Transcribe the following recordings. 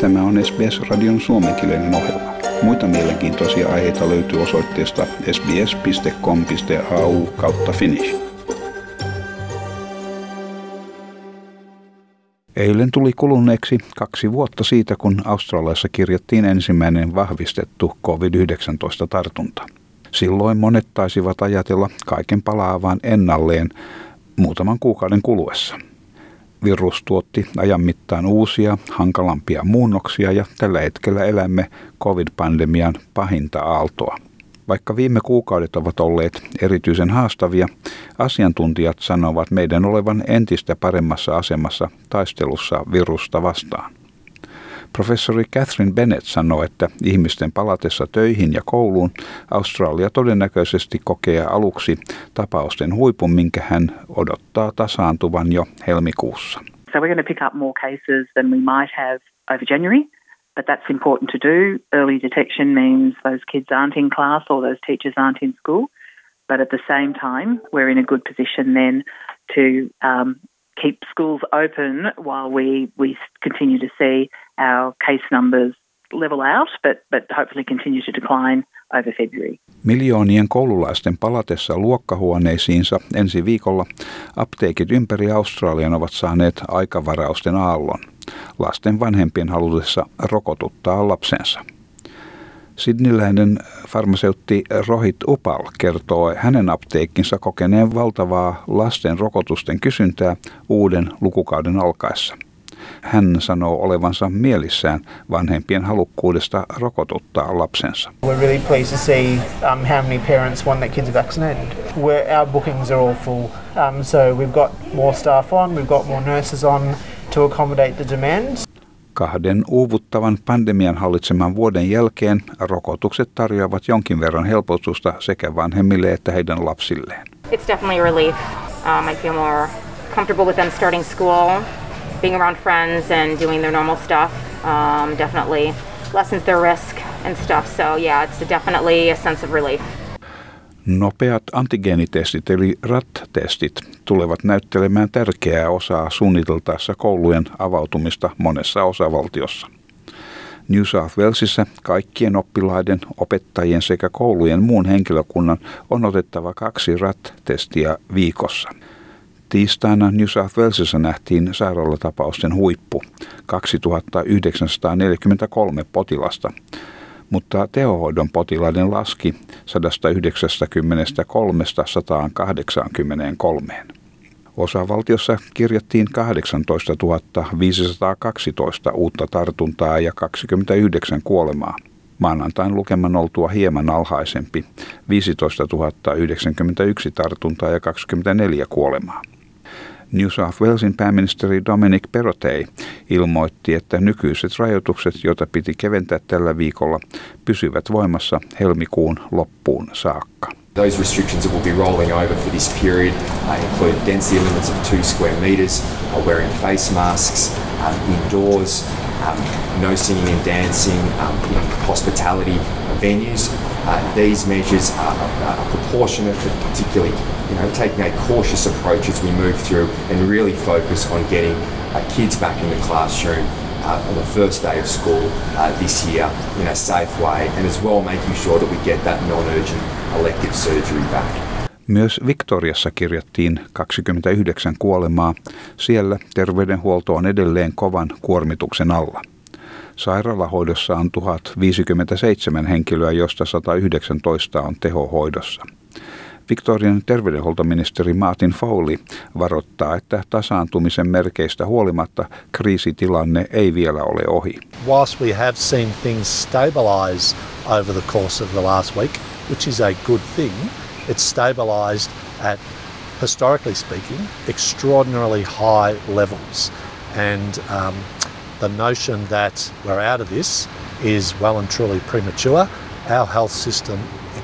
Tämä on SBS-radion suomenkielinen ohjelma. Muita mielenkiintoisia aiheita löytyy osoitteesta sbs.com.au kautta finnish. Eilen tuli kuluneeksi kaksi vuotta siitä, kun Australiassa kirjattiin ensimmäinen vahvistettu COVID-19-tartunta. Silloin monet taisivat ajatella kaiken palaavan ennalleen muutaman kuukauden kuluessa – virus tuotti ajan mittaan uusia, hankalampia muunnoksia ja tällä hetkellä elämme covid-pandemian pahinta aaltoa. Vaikka viime kuukaudet ovat olleet erityisen haastavia, asiantuntijat sanovat meidän olevan entistä paremmassa asemassa taistelussa virusta vastaan. Professori Catherine Bennett sanoi, että ihmisten palatessa töihin ja kouluun Australia todennäköisesti kokee aluksi tapausten huipun, minkä hän odottaa tasaantuvan jo helmikuussa. So we're going to pick up more cases than we might have over January, but that's important to do. Early detection means those kids aren't in class or those teachers aren't in school. But at the same time, we're in a good position then to um, keep schools open while we, we continue to see our case numbers level out, but, but hopefully continue to decline over February. Miljoonien koululaisten palatessa luokkahuoneisiinsa ensi viikolla apteekit ympäri Australian ovat saaneet aikavarausten aallon lasten vanhempien halutessa rokotuttaa lapsensa. Sidniläinen farmaseutti Rohit Upal kertoo hänen apteekkinsa kokeneen valtavaa lasten rokotusten kysyntää uuden lukukauden alkaessa. Hän sanoo olevansa mielissään vanhempien halukkuudesta rokotuttaa lapsensa. We're really pleased to see um, how many parents want their kids vaccinated. We're, our bookings are all full, um, so we've got more staff on, we've got more nurses on to accommodate the demands. Kahden uuvuttavan pandemian hallitseman vuoden jälkeen rokotukset tarjoavat jonkin verran helpotusta sekä vanhemmille että heidän lapsilleen. It's definitely a relief. Um, I feel more comfortable with them starting school, being around friends and doing their normal stuff. Um, definitely lessens their risk and stuff. So yeah, it's definitely a sense of relief. Nopeat antigeenitestit eli RAT-testit tulevat näyttelemään tärkeää osaa suunniteltaessa koulujen avautumista monessa osavaltiossa. New South Walesissa kaikkien oppilaiden, opettajien sekä koulujen muun henkilökunnan on otettava kaksi RAT-testiä viikossa. Tiistaina New South Walesissa nähtiin sairaalatapausten huippu, 2943 potilasta, mutta tehohoidon potilaiden laski 193-183. Osavaltiossa kirjattiin 18 512 uutta tartuntaa ja 29 kuolemaa. Maanantain lukeman oltua hieman alhaisempi 15 091 tartuntaa ja 24 kuolemaa. New South Walesin pääministeri Dominic Perrottet ilmoitti, että nykyiset rajoitukset, joita piti keventää tällä viikolla, pysyvät voimassa helmikuun loppuun saakka. Those restrictions that will be rolling over for this period uh, include density limits of two square metres, uh, wearing face masks um, indoors, um, no singing and dancing um, in hospitality venues. Uh, these measures are, are, proportionate, particularly you know, taking a cautious approach as we move through and really focus on getting uh, kids back in the classroom uh, on the first day of school uh, this year in a safe way, and as well making sure that we get that non-urgent elective surgery back. Myös Victoriassa kirjattiin 29 kuolemaa. Siellä terveydenhuolto on edelleen kovan kuormituksen alla. Sairaalahoidossa on 1057 henkilöä, josta 119 on tehohoidossa. Victorian terveydenhuoltoministeri Martin Foley varoittaa, että tasaantumisen merkeistä huolimatta kriisitilanne ei vielä ole ohi. Whilst we have seen things stabilize over the course of the last week, which is a good thing, it's stabilized at historically speaking extraordinarily high levels and um, the notion that we're out of this is well and truly premature. Our health system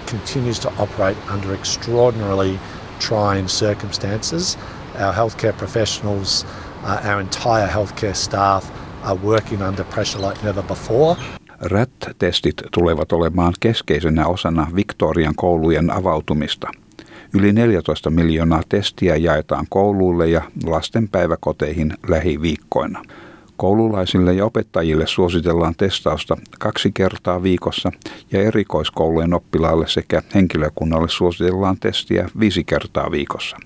continues to operate under extraordinarily trying circumstances. Our healthcare professionals, uh, our entire healthcare staff are working under pressure like never before. RAT-testit tulevat olemaan keskeisenä osana Victorian koulujen avautumista. Yli 14 miljoonaa testiä jaetaan kouluille ja lasten päiväkoteihin lähiviikkoina. Koululaisille ja opettajille suositellaan testausta kaksi kertaa viikossa ja erikoiskoulujen oppilaille sekä henkilökunnalle suositellaan testiä viisi kertaa viikossa.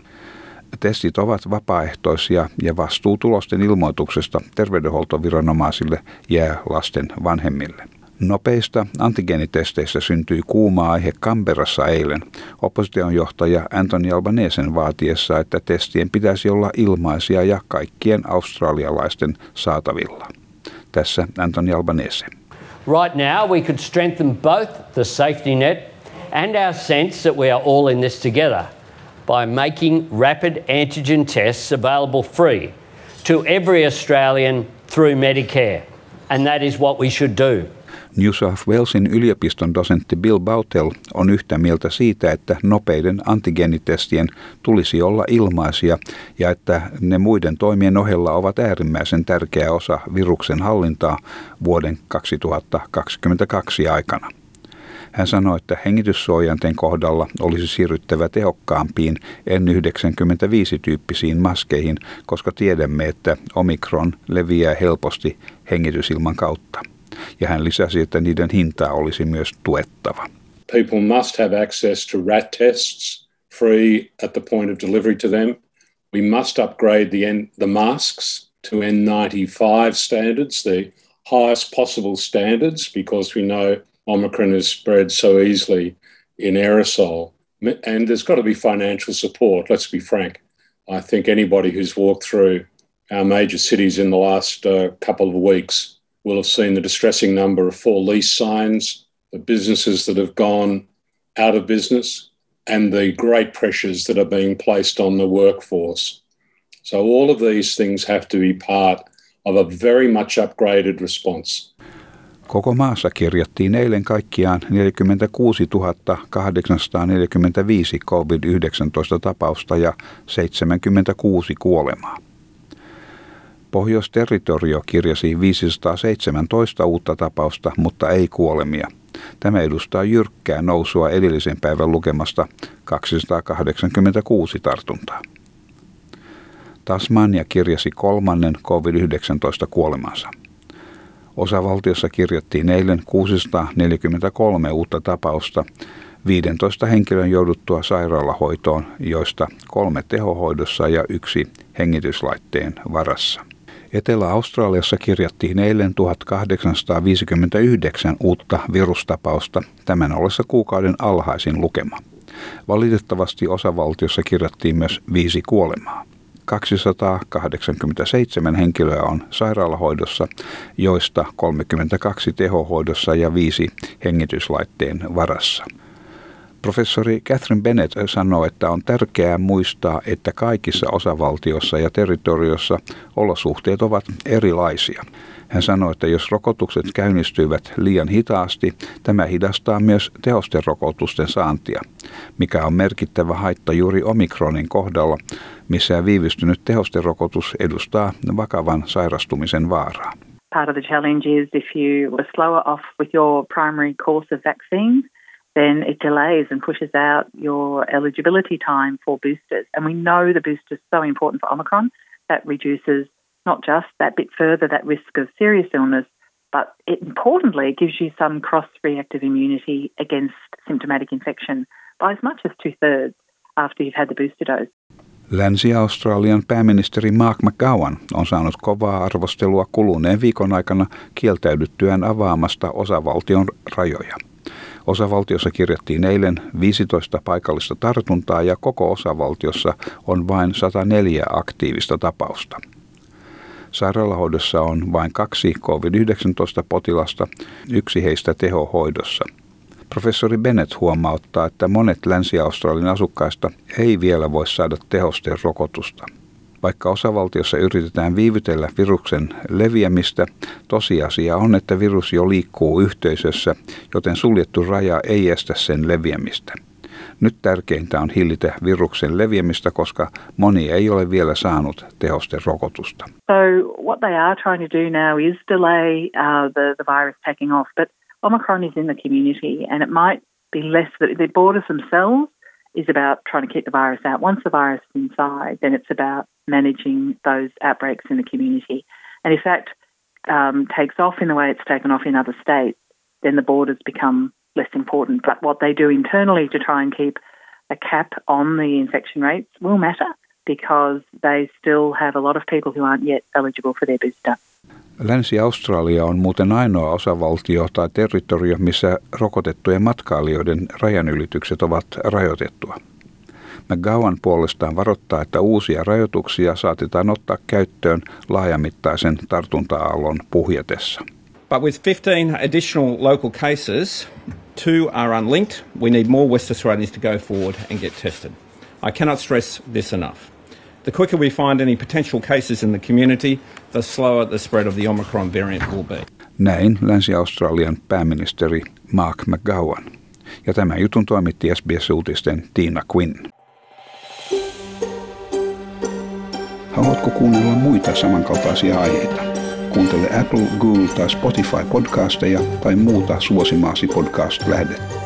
Testit ovat vapaaehtoisia ja vastuu tulosten ilmoituksesta terveydenhuoltoviranomaisille jää lasten vanhemmille. Nopeista antigeenitesteistä syntyi kuuma aihe Kamperassa eilen opposition johtaja Anthony Albanesen vaatiessa, että testien pitäisi olla ilmaisia ja kaikkien australialaisten saatavilla. Tässä Anthony Albanese. Right now we could strengthen both the safety net and our sense that we are all in this together by making rapid antigen tests available free to every Australian through Medicare. And that is what we should do. New South Walesin yliopiston dosentti Bill Bautel on yhtä mieltä siitä, että nopeiden antigeenitestien tulisi olla ilmaisia ja että ne muiden toimien ohella ovat äärimmäisen tärkeä osa viruksen hallintaa vuoden 2022 aikana. Hän sanoi, että hengityssuojanten kohdalla olisi siirryttävä tehokkaampiin N95-tyyppisiin maskeihin, koska tiedämme, että omikron leviää helposti hengitysilman kautta ja hän lisäsi, että niiden hintaa olisi myös tuettava. People must have access to rat tests free at the point of delivery to them. We must upgrade the, N- the masks to N95 standards, the highest possible standards, because we know Omicron has spread so easily in aerosol. And there's got to be financial support, let's be frank. I think anybody who's walked through our major cities in the last uh, couple of weeks will have seen the distressing number of for lease signs, the businesses that have gone out of business, and the great pressures that are being placed on the workforce. So, all of these things have to be part of a very much upgraded response. Koko maassa kirjattiin eilen kaikkiaan 46 845 COVID-19 tapausta ja 76 kuolemaa. Pohjoisterritorio kirjasi 517 uutta tapausta, mutta ei kuolemia. Tämä edustaa jyrkkää nousua edellisen päivän lukemasta 286 tartuntaa. Tasmania kirjasi kolmannen COVID-19 kuolemansa. Osavaltiossa kirjattiin eilen 643 uutta tapausta, 15 henkilön jouduttua sairaalahoitoon, joista kolme tehohoidossa ja yksi hengityslaitteen varassa. Etelä-Australiassa kirjattiin eilen 1859 uutta virustapausta, tämän ollessa kuukauden alhaisin lukema. Valitettavasti osavaltiossa kirjattiin myös viisi kuolemaa. 287 henkilöä on sairaalahoidossa, joista 32 tehohoidossa ja viisi hengityslaitteen varassa. Professori Catherine Bennett sanoo, että on tärkeää muistaa, että kaikissa osavaltiossa ja territoriossa olosuhteet ovat erilaisia. Hän sanoi, että jos rokotukset käynnistyvät liian hitaasti, tämä hidastaa myös tehosterokotusten saantia, mikä on merkittävä haitta juuri omikronin kohdalla, missä viivystynyt tehosterokotus edustaa vakavan sairastumisen vaaraa. Part of the challenge is if you were slower off with your primary course of vaccines, then it delays and pushes out your eligibility time for boosters. And we know the booster is so important for Omicron that reduces not just that bit further that risk of serious illness, but it importantly gives you some cross reactive immunity against symptomatic infection by as much as two thirds after you've had the booster dose. Länsi-Australian pääministeri Mark McGowan on saanut kovaa arvostelua kuluneen viikon aikana kieltäydyttyään avaamasta osavaltion rajoja. Osavaltiossa kirjattiin eilen 15 paikallista tartuntaa ja koko osavaltiossa on vain 104 aktiivista tapausta. Sairaalahoidossa on vain kaksi COVID-19-potilasta, yksi heistä tehohoidossa. Professori Bennett huomauttaa, että monet Länsi-Australian asukkaista ei vielä voi saada tehosteen rokotusta. Vaikka osavaltiossa yritetään viivytellä viruksen leviämistä, tosiasia on, että virus jo liikkuu yhteisössä, joten suljettu raja ei estä sen leviämistä. Nyt tärkeintä on hillitä viruksen leviämistä, koska moni ei ole vielä saanut tehosterokotusta. So what they are trying to do now is delay uh, the, the virus taking off, but Omicron is in the community and it might be less that the borders themselves is about trying to keep the virus out. Once the virus is inside, then it's about managing those outbreaks in the community. And if that um, takes off in the way it's taken off in other states, then the borders become less important. But what they do internally to try and keep a cap on the infection rates will matter because they still have a lot of people who aren't yet eligible for their booster. Länsi-Australia on muuten ainoa osavaltio tai territorio, missä rokotettujen matkailijoiden rajanylitykset ovat rajoitettua. McGowan puolestaan varoittaa, että uusia rajoituksia saatetaan ottaa käyttöön laajamittaisen tartunta-aallon puhjetessa. But with 15 additional local cases, two are unlinked. We need more West Australians to go forward and get tested. I cannot stress this enough. The quicker we find any potential cases in the community, the slower the spread of the Omicron variant will be. Näin Länsi-Australian pääministeri Mark McGowan. Ja tämän jutun toimitti SBS-uutisten Tiina Quinn. Haluatko kuunnella muita samankaltaisia aiheita? Kuuntele Apple, Google tai Spotify podcasteja tai muuta suosimaasi podcast-lähdettä.